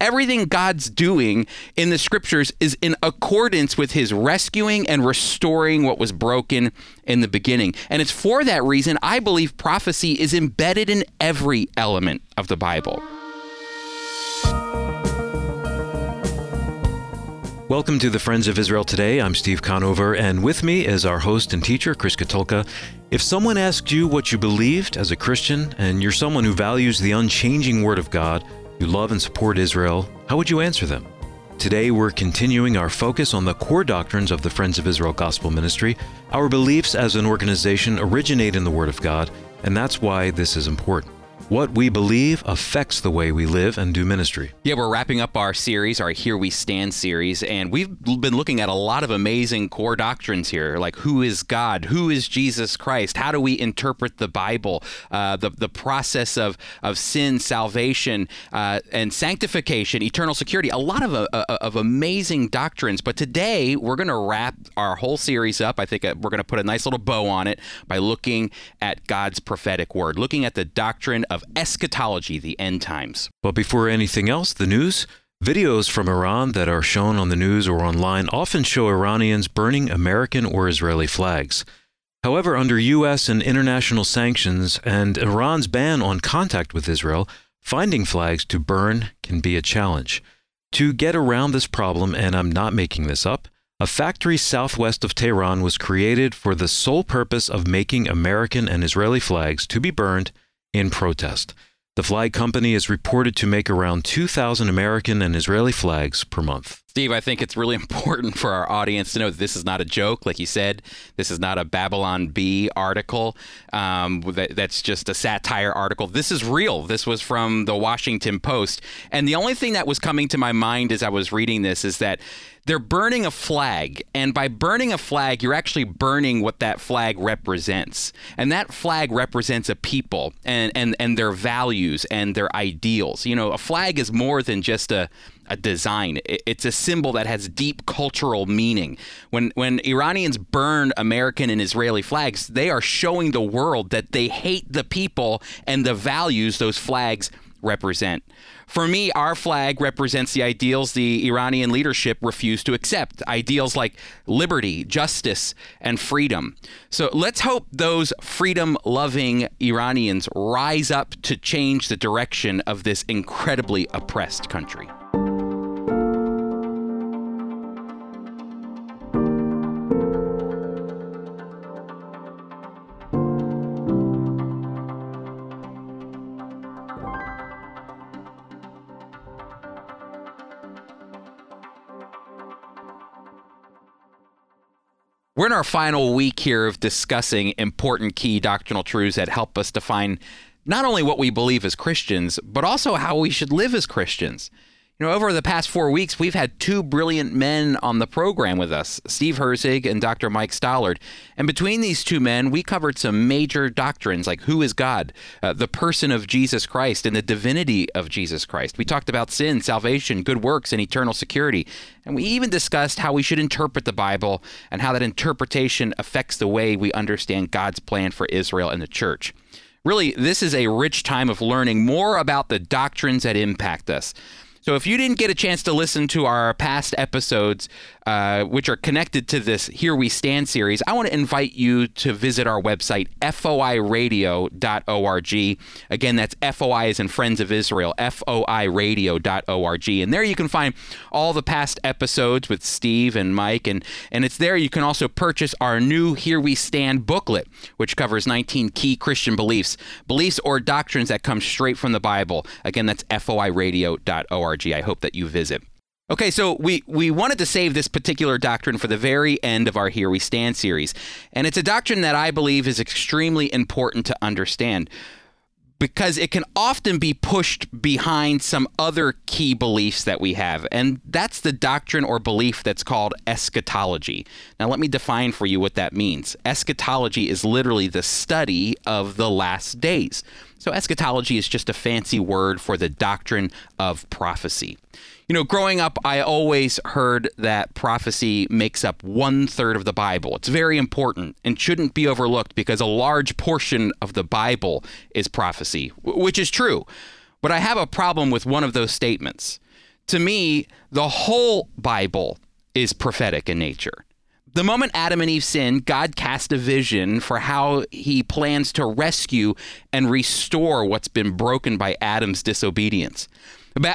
everything God's doing in the scriptures is in accordance with his rescuing and restoring what was broken in the beginning. And it's for that reason I believe prophecy is embedded in every element of the Bible. Welcome to the Friends of Israel today. I'm Steve Conover, and with me is our host and teacher, Chris Katulka. If someone asked you what you believed as a Christian, and you're someone who values the unchanging Word of God, you love and support Israel, how would you answer them? Today, we're continuing our focus on the core doctrines of the Friends of Israel Gospel Ministry. Our beliefs as an organization originate in the Word of God, and that's why this is important. What we believe affects the way we live and do ministry. Yeah, we're wrapping up our series, our Here We Stand series, and we've been looking at a lot of amazing core doctrines here, like who is God, who is Jesus Christ, how do we interpret the Bible, uh, the the process of of sin, salvation, uh, and sanctification, eternal security. A lot of uh, uh of amazing doctrines. But today we're going to wrap our whole series up. I think uh, we're going to put a nice little bow on it by looking at God's prophetic word, looking at the doctrine of of eschatology, the end times. But before anything else, the news. Videos from Iran that are shown on the news or online often show Iranians burning American or Israeli flags. However, under U.S. and international sanctions and Iran's ban on contact with Israel, finding flags to burn can be a challenge. To get around this problem, and I'm not making this up, a factory southwest of Tehran was created for the sole purpose of making American and Israeli flags to be burned in protest. The flag company is reported to make around 2,000 American and Israeli flags per month. Steve, I think it's really important for our audience to know that this is not a joke. Like you said, this is not a Babylon Bee article. Um, that, that's just a satire article. This is real. This was from the Washington Post. And the only thing that was coming to my mind as I was reading this is that they're burning a flag. And by burning a flag, you're actually burning what that flag represents. And that flag represents a people and, and, and their values and their ideals. You know, a flag is more than just a, a design. It's a symbol that has deep cultural meaning. When when Iranians burn American and Israeli flags, they are showing the world that they hate the people and the values those flags represent. For me, our flag represents the ideals the Iranian leadership refused to accept ideals like liberty, justice, and freedom. So let's hope those freedom loving Iranians rise up to change the direction of this incredibly oppressed country. We're in our final week here of discussing important key doctrinal truths that help us define not only what we believe as Christians, but also how we should live as Christians. You know, over the past four weeks, we've had two brilliant men on the program with us, Steve Herzig and Dr. Mike Stallard. And between these two men, we covered some major doctrines like who is God, uh, the person of Jesus Christ, and the divinity of Jesus Christ. We talked about sin, salvation, good works, and eternal security. And we even discussed how we should interpret the Bible and how that interpretation affects the way we understand God's plan for Israel and the church. Really, this is a rich time of learning more about the doctrines that impact us. So if you didn't get a chance to listen to our past episodes, uh, which are connected to this Here We Stand series, I want to invite you to visit our website, foiradio.org. Again, that's FOI is in Friends of Israel, foiradio.org. And there you can find all the past episodes with Steve and Mike. And, and it's there you can also purchase our new Here We Stand booklet, which covers 19 key Christian beliefs, beliefs or doctrines that come straight from the Bible. Again, that's foiradio.org. I hope that you visit. Okay, so we, we wanted to save this particular doctrine for the very end of our Here We Stand series. And it's a doctrine that I believe is extremely important to understand because it can often be pushed behind some other key beliefs that we have. And that's the doctrine or belief that's called eschatology. Now, let me define for you what that means. Eschatology is literally the study of the last days. So, eschatology is just a fancy word for the doctrine of prophecy you know, growing up, I always heard that prophecy makes up one third of the Bible. It's very important and shouldn't be overlooked because a large portion of the Bible is prophecy, which is true. But I have a problem with one of those statements. To me, the whole Bible is prophetic in nature. The moment Adam and Eve sinned, God cast a vision for how he plans to rescue and restore what's been broken by Adam's disobedience.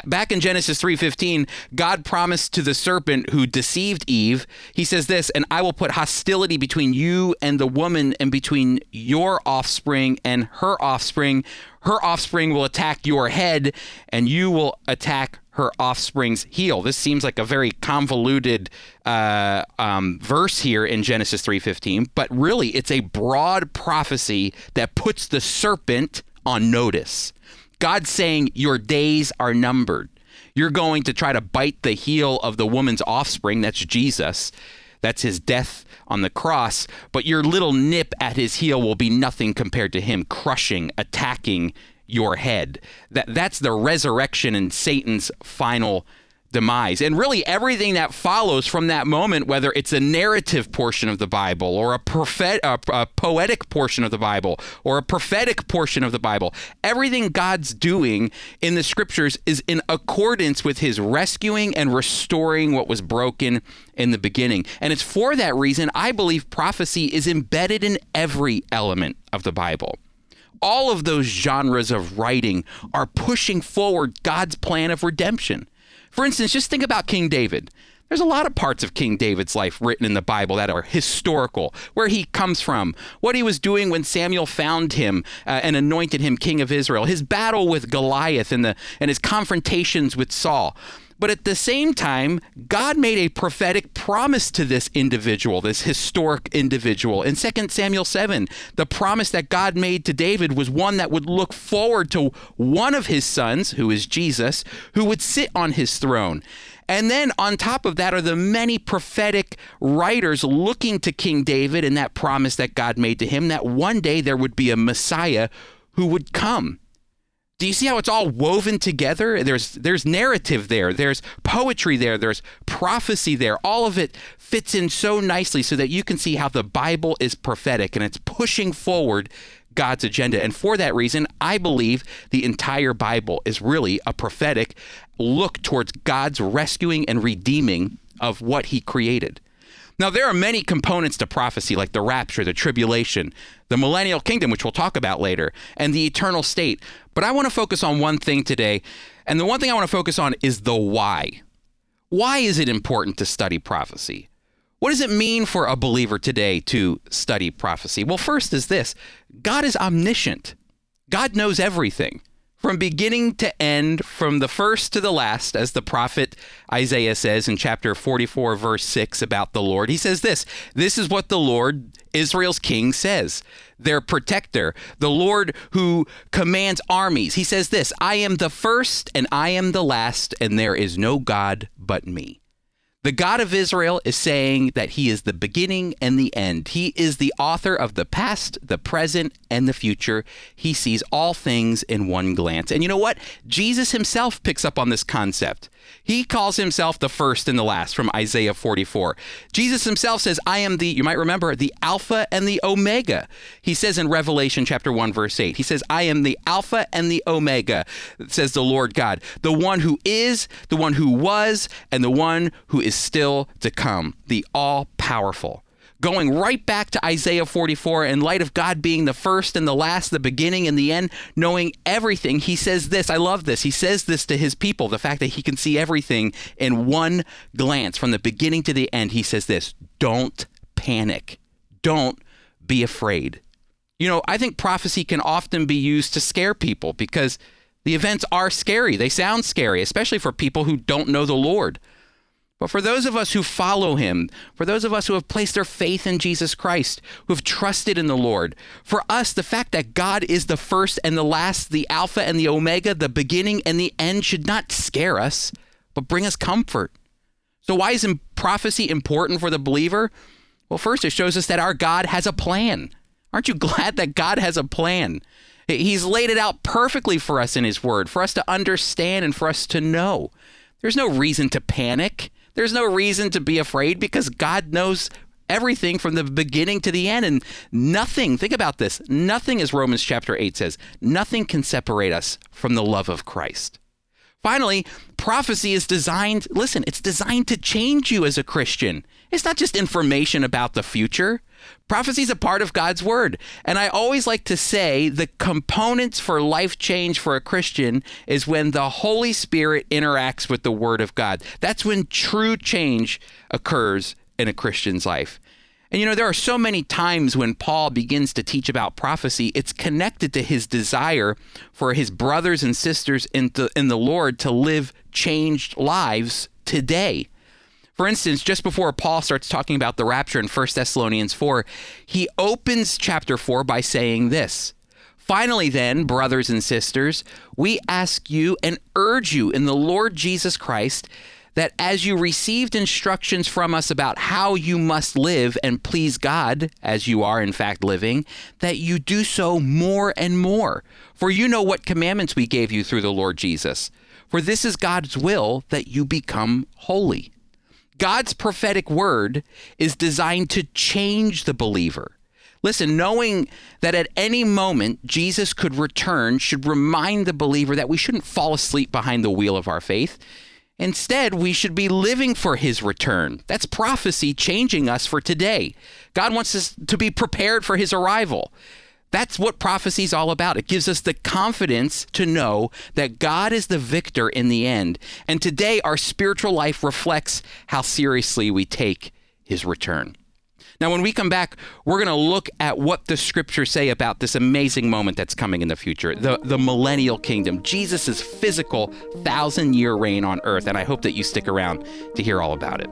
Back in Genesis 3:15, God promised to the serpent who deceived Eve, he says this, "And I will put hostility between you and the woman and between your offspring and her offspring. Her offspring will attack your head and you will attack her offspring's heel." This seems like a very convoluted uh, um, verse here in Genesis 3:15, but really it's a broad prophecy that puts the serpent on notice. God's saying your days are numbered. You're going to try to bite the heel of the woman's offspring, that's Jesus. That's his death on the cross. But your little nip at his heel will be nothing compared to him crushing, attacking your head. That, that's the resurrection and Satan's final demise. And really, everything that follows from that moment, whether it's a narrative portion of the Bible or a, prophet, a, a, poetic portion of the Bible or a prophetic portion of the Bible, everything God's doing in the scriptures is in accordance with his rescuing and restoring what was broken in the beginning. And it's for that reason I believe prophecy is embedded in every element of the Bible all of those genres of writing are pushing forward God's plan of redemption. For instance, just think about King David. There's a lot of parts of King David's life written in the Bible that are historical, where he comes from, what he was doing when Samuel found him uh, and anointed him king of Israel, his battle with Goliath and, the, and his confrontations with Saul. But at the same time, God made a prophetic promise to this individual, this historic individual. In 2 Samuel 7, the promise that God made to David was one that would look forward to one of his sons, who is Jesus, who would sit on his throne. And then on top of that are the many prophetic writers looking to King David and that promise that God made to him that one day there would be a Messiah who would come. Do you see how it's all woven together? There's there's narrative there, there's poetry there, there's prophecy there. All of it fits in so nicely so that you can see how the Bible is prophetic and it's pushing forward God's agenda. And for that reason, I believe the entire Bible is really a prophetic look towards God's rescuing and redeeming of what he created. Now, there are many components to prophecy, like the rapture, the tribulation, the millennial kingdom, which we'll talk about later, and the eternal state. But I want to focus on one thing today. And the one thing I want to focus on is the why. Why is it important to study prophecy? What does it mean for a believer today to study prophecy? Well, first is this God is omniscient, God knows everything from beginning to end, from the first to the last, as the prophet Isaiah says in chapter 44, verse 6 about the Lord. He says this This is what the Lord, Israel's king, says, their protector, the Lord who commands armies. He says this I am the first and I am the last, and there is no God but me. The God of Israel is saying that he is the beginning and the end. He is the author of the past, the present, and the future. He sees all things in one glance. And you know what? Jesus himself picks up on this concept. He calls himself the first and the last from Isaiah 44. Jesus himself says, I am the, you might remember, the Alpha and the Omega. He says in Revelation chapter 1, verse 8, he says, I am the Alpha and the Omega, says the Lord God, the one who is, the one who was, and the one who is still to come, the all powerful going right back to Isaiah 44 in light of God being the first and the last, the beginning and the end, knowing everything. He says this. I love this. He says this to his people the fact that he can see everything in one glance from the beginning to the end. He says this don't panic, don't be afraid. You know, I think prophecy can often be used to scare people because the events are scary. They sound scary, especially for people who don't know the Lord. But for those of us who follow him, for those of us who have placed their faith in Jesus Christ, who have trusted in the Lord, for us, the fact that God is the first and the last, the Alpha and the Omega, the beginning and the end should not scare us, but bring us comfort. So, why is prophecy important for the believer? Well, first, it shows us that our God has a plan. Aren't you glad that God has a plan? He's laid it out perfectly for us in His Word, for us to understand and for us to know. There's no reason to panic. There's no reason to be afraid because God knows everything from the beginning to the end. And nothing, think about this, nothing, as Romans chapter 8 says, nothing can separate us from the love of Christ. Finally, prophecy is designed, listen, it's designed to change you as a Christian. It's not just information about the future. Prophecy is a part of God's word. And I always like to say the components for life change for a Christian is when the Holy Spirit interacts with the word of God. That's when true change occurs in a Christian's life. And you know, there are so many times when Paul begins to teach about prophecy, it's connected to his desire for his brothers and sisters in the, in the Lord to live changed lives today. For instance, just before Paul starts talking about the rapture in 1 Thessalonians 4, he opens chapter 4 by saying this Finally, then, brothers and sisters, we ask you and urge you in the Lord Jesus Christ that as you received instructions from us about how you must live and please God, as you are in fact living, that you do so more and more. For you know what commandments we gave you through the Lord Jesus. For this is God's will that you become holy. God's prophetic word is designed to change the believer. Listen, knowing that at any moment Jesus could return should remind the believer that we shouldn't fall asleep behind the wheel of our faith. Instead, we should be living for his return. That's prophecy changing us for today. God wants us to be prepared for his arrival. That's what prophecy is all about. It gives us the confidence to know that God is the victor in the end. And today, our spiritual life reflects how seriously we take his return. Now, when we come back, we're going to look at what the scriptures say about this amazing moment that's coming in the future the, the millennial kingdom, Jesus' physical thousand year reign on earth. And I hope that you stick around to hear all about it.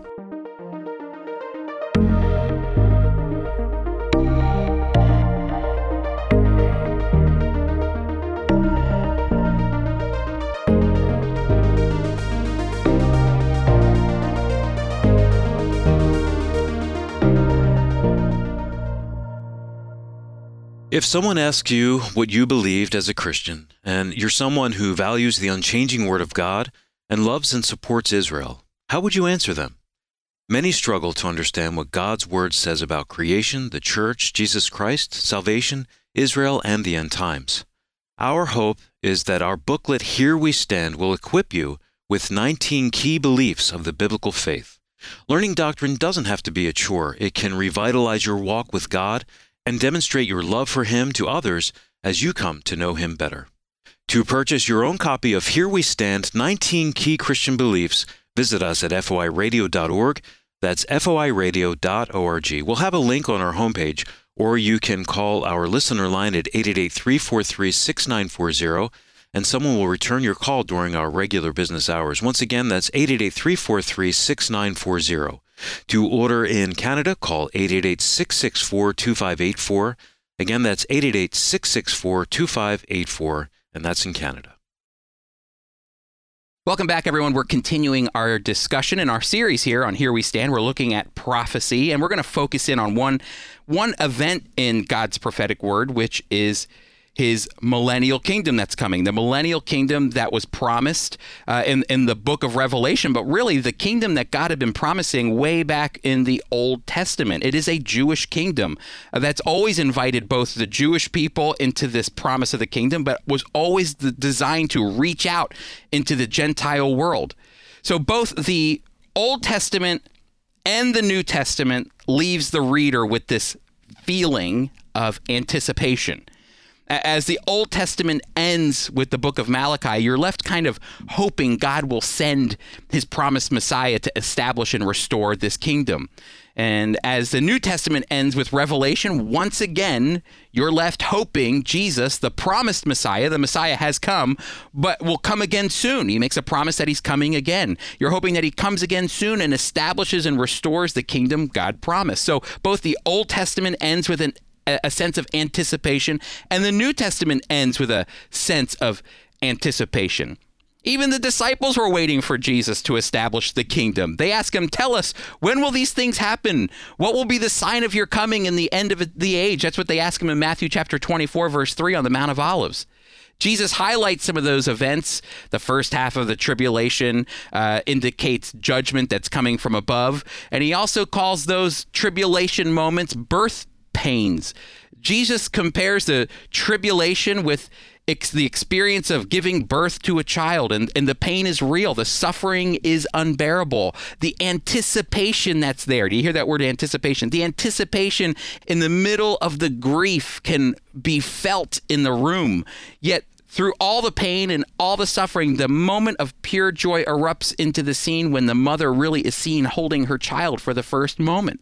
If someone asks you what you believed as a Christian, and you're someone who values the unchanging Word of God and loves and supports Israel, how would you answer them? Many struggle to understand what God's Word says about creation, the church, Jesus Christ, salvation, Israel, and the end times. Our hope is that our booklet, Here We Stand, will equip you with 19 key beliefs of the biblical faith. Learning doctrine doesn't have to be a chore, it can revitalize your walk with God and demonstrate your love for Him to others as you come to know Him better. To purchase your own copy of Here We Stand 19 Key Christian Beliefs, visit us at foiradio.org. That's foiradio.org. We'll have a link on our homepage, or you can call our listener line at 888 343 6940 and someone will return your call during our regular business hours. Once again, that's 888 343 6940. To order in Canada, call 888 664 2584. Again, that's 888 664 2584, and that's in Canada. Welcome back, everyone. We're continuing our discussion in our series here on Here We Stand. We're looking at prophecy, and we're going to focus in on one, one event in God's prophetic word, which is his millennial kingdom that's coming, the millennial kingdom that was promised uh, in, in the book of Revelation, but really the kingdom that God had been promising way back in the Old Testament. It is a Jewish kingdom uh, that's always invited both the Jewish people into this promise of the kingdom, but was always designed to reach out into the Gentile world. So both the Old Testament and the New Testament leaves the reader with this feeling of anticipation as the Old Testament ends with the book of Malachi, you're left kind of hoping God will send his promised Messiah to establish and restore this kingdom. And as the New Testament ends with Revelation, once again, you're left hoping Jesus, the promised Messiah, the Messiah has come, but will come again soon. He makes a promise that he's coming again. You're hoping that he comes again soon and establishes and restores the kingdom God promised. So both the Old Testament ends with an a sense of anticipation, and the New Testament ends with a sense of anticipation. Even the disciples were waiting for Jesus to establish the kingdom. They ask him, Tell us, when will these things happen? What will be the sign of your coming in the end of the age? That's what they ask him in Matthew chapter 24, verse 3 on the Mount of Olives. Jesus highlights some of those events. The first half of the tribulation uh, indicates judgment that's coming from above. And he also calls those tribulation moments birth pains. Jesus compares the tribulation with it's the experience of giving birth to a child and, and the pain is real. The suffering is unbearable. The anticipation that's there. Do you hear that word anticipation? The anticipation in the middle of the grief can be felt in the room. Yet through all the pain and all the suffering, the moment of pure joy erupts into the scene when the mother really is seen holding her child for the first moment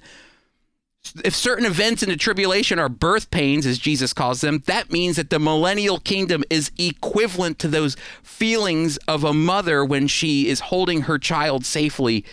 if certain events in the tribulation are birth pains, as Jesus calls them, that means that the millennial kingdom is equivalent to those feelings of a mother when she is holding her child safely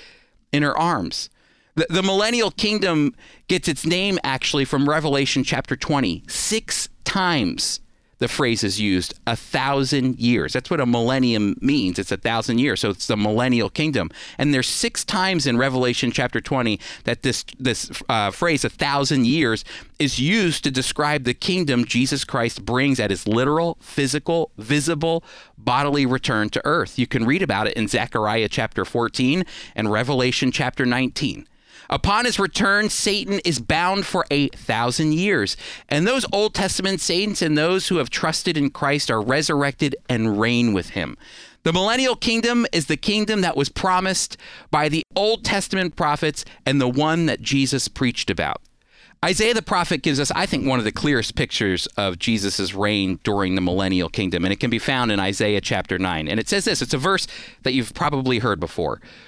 in her arms. The, the millennial kingdom gets its name actually from Revelation chapter 20. Six times the phrase is used a thousand years. That's what a millennium means. It's a thousand years. So it's the millennial kingdom. And there's six times in Revelation chapter 20 that this this uh, phrase a thousand years is used to describe the kingdom Jesus Christ brings at his literal, physical, visible, bodily return to earth. You can read about it in Zechariah chapter 14 and Revelation chapter 19. Upon his return, Satan is bound for a thousand years. And those Old Testament saints and those who have trusted in Christ are resurrected and reign with him. The millennial kingdom is the kingdom that was promised by the Old Testament prophets and the one that Jesus preached about. Isaiah the prophet gives us, I think, one of the clearest pictures of Jesus' reign during the millennial kingdom, and it can be found in Isaiah chapter 9. And it says this it's a verse that you've probably heard before.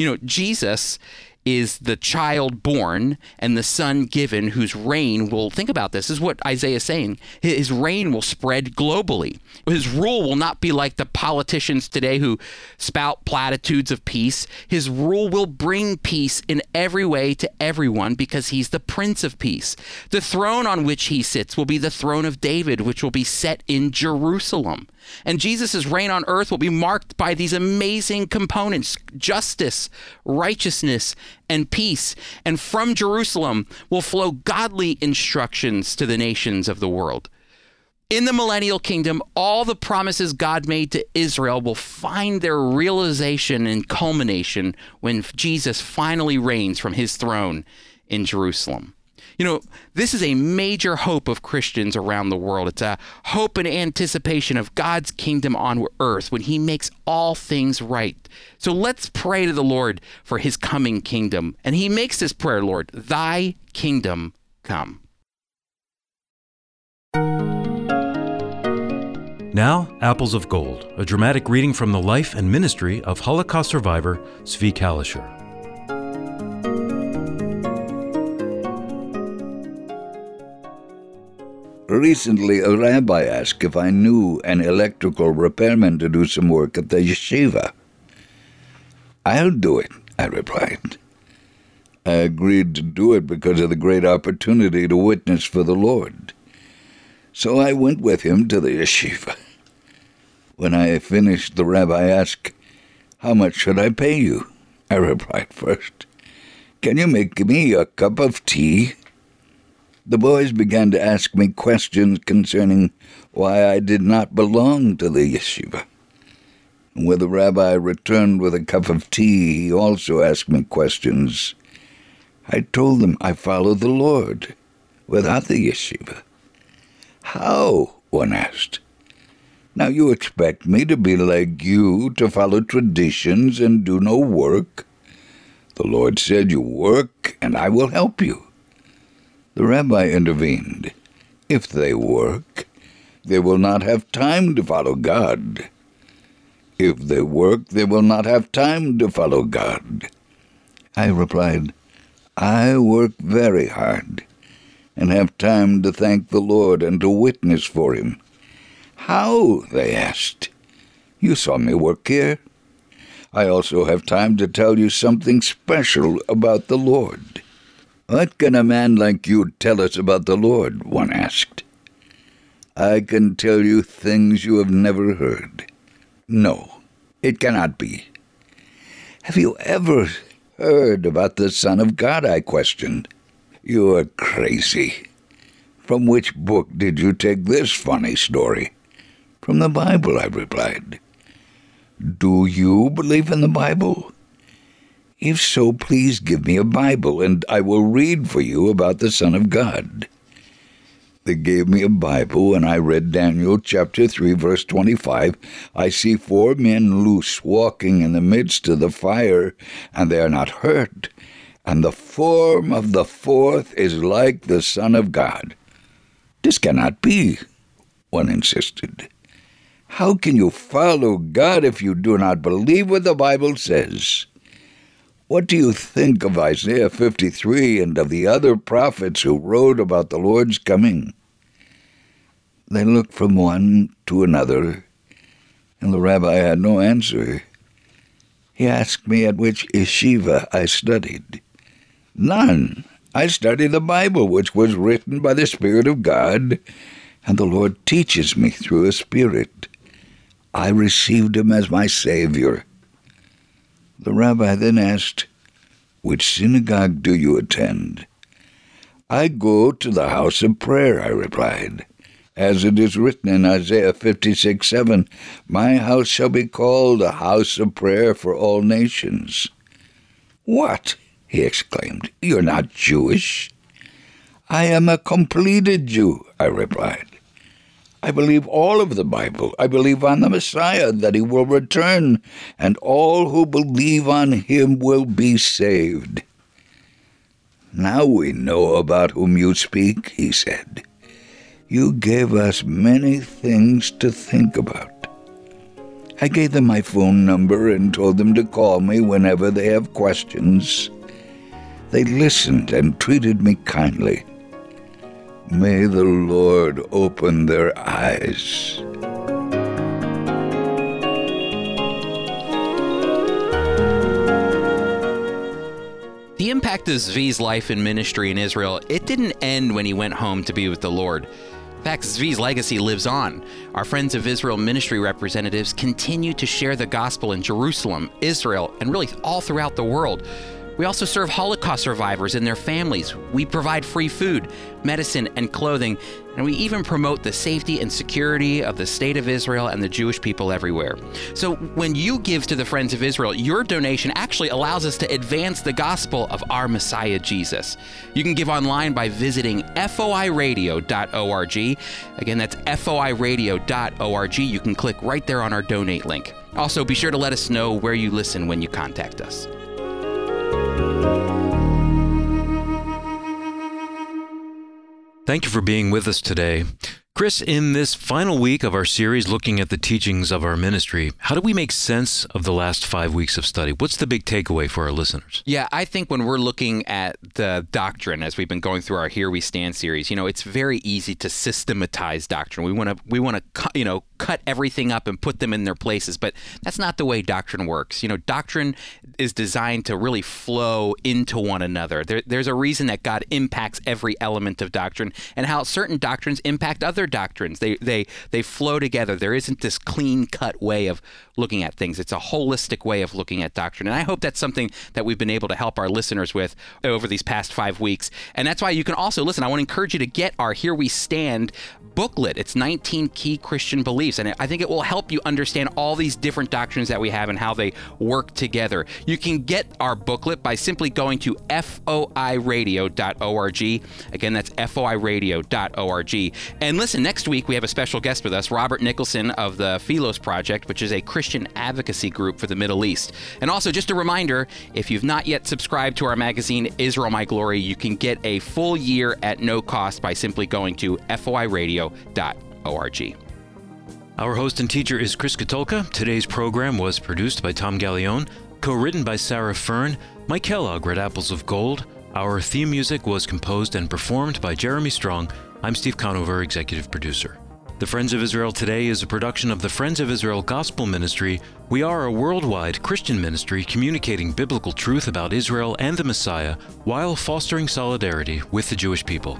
You know, Jesus is the child born and the son given whose reign will think about this, this is what Isaiah is saying. His reign will spread globally. His rule will not be like the politicians today who spout platitudes of peace. His rule will bring peace in every way to everyone because he's the prince of peace. The throne on which he sits will be the throne of David which will be set in Jerusalem. And Jesus' reign on earth will be marked by these amazing components justice, righteousness, and peace. And from Jerusalem will flow godly instructions to the nations of the world. In the millennial kingdom, all the promises God made to Israel will find their realization and culmination when Jesus finally reigns from his throne in Jerusalem. You know, this is a major hope of Christians around the world. It's a hope and anticipation of God's kingdom on earth when He makes all things right. So let's pray to the Lord for His coming kingdom. And He makes this prayer, Lord, Thy kingdom come. Now, Apples of Gold, a dramatic reading from the life and ministry of Holocaust survivor Zvi Kalisher. Recently, a rabbi asked if I knew an electrical repairman to do some work at the yeshiva. I'll do it, I replied. I agreed to do it because of the great opportunity to witness for the Lord. So I went with him to the yeshiva. When I finished, the rabbi asked, How much should I pay you? I replied first, Can you make me a cup of tea? The boys began to ask me questions concerning why I did not belong to the yeshiva. When the rabbi returned with a cup of tea, he also asked me questions. I told them I follow the Lord without the yeshiva. How? one asked. Now you expect me to be like you, to follow traditions and do no work? The Lord said, You work, and I will help you. The rabbi intervened. If they work, they will not have time to follow God. If they work, they will not have time to follow God. I replied, I work very hard and have time to thank the Lord and to witness for Him. How? they asked. You saw me work here. I also have time to tell you something special about the Lord. What can a man like you tell us about the Lord? one asked. I can tell you things you have never heard. No, it cannot be. Have you ever heard about the Son of God? I questioned. You are crazy. From which book did you take this funny story? From the Bible, I replied. Do you believe in the Bible? If so, please give me a Bible, and I will read for you about the Son of God. They gave me a Bible, and I read Daniel chapter 3, verse 25. I see four men loose walking in the midst of the fire, and they are not hurt. And the form of the fourth is like the Son of God. This cannot be, one insisted. How can you follow God if you do not believe what the Bible says? What do you think of Isaiah 53 and of the other prophets who wrote about the Lord's coming? They looked from one to another, and the rabbi had no answer. He asked me at which yeshiva I studied. None. I study the Bible, which was written by the Spirit of God, and the Lord teaches me through His Spirit. I received Him as my Savior the rabbi then asked, Which synagogue do you attend? I go to the house of prayer, I replied. As it is written in Isaiah 56 7, My house shall be called a house of prayer for all nations. What? he exclaimed. You're not Jewish. I am a completed Jew, I replied. I believe all of the Bible. I believe on the Messiah, that he will return, and all who believe on him will be saved. Now we know about whom you speak, he said. You gave us many things to think about. I gave them my phone number and told them to call me whenever they have questions. They listened and treated me kindly. May the Lord open their eyes. The impact of Zvi's life and ministry in Israel, it didn't end when he went home to be with the Lord. In fact, Zvi's legacy lives on. Our Friends of Israel ministry representatives continue to share the gospel in Jerusalem, Israel, and really all throughout the world. We also serve Holocaust survivors and their families. We provide free food, medicine, and clothing, and we even promote the safety and security of the state of Israel and the Jewish people everywhere. So when you give to the Friends of Israel, your donation actually allows us to advance the gospel of our Messiah Jesus. You can give online by visiting foiradio.org. Again, that's foiradio.org. You can click right there on our donate link. Also, be sure to let us know where you listen when you contact us. Thank you for being with us today. Chris, in this final week of our series looking at the teachings of our ministry, how do we make sense of the last five weeks of study? What's the big takeaway for our listeners? Yeah, I think when we're looking at the doctrine as we've been going through our Here We Stand series, you know, it's very easy to systematize doctrine. We want to we want to you know cut everything up and put them in their places, but that's not the way doctrine works. You know, doctrine is designed to really flow into one another. There, there's a reason that God impacts every element of doctrine and how certain doctrines impact other doctrines. They they they flow together. There isn't this clean cut way of looking at things. It's a holistic way of looking at doctrine. And I hope that's something that we've been able to help our listeners with over these past 5 weeks. And that's why you can also listen. I want to encourage you to get our Here We Stand booklet. It's 19 key Christian beliefs and I think it will help you understand all these different doctrines that we have and how they work together. You can get our booklet by simply going to foiradio.org. Again, that's foiradio.org. And listen Listen, next week we have a special guest with us, Robert Nicholson of the Philos Project, which is a Christian advocacy group for the Middle East. And also, just a reminder if you've not yet subscribed to our magazine, Israel My Glory, you can get a full year at no cost by simply going to foiradio.org. Our host and teacher is Chris Katulka. Today's program was produced by Tom Gallione, co written by Sarah Fern, Mike Kellogg read Apples of Gold. Our theme music was composed and performed by Jeremy Strong I'm Steve Conover, Executive Producer. The Friends of Israel Today is a production of the Friends of Israel Gospel Ministry. We are a worldwide Christian ministry communicating biblical truth about Israel and the Messiah while fostering solidarity with the Jewish people.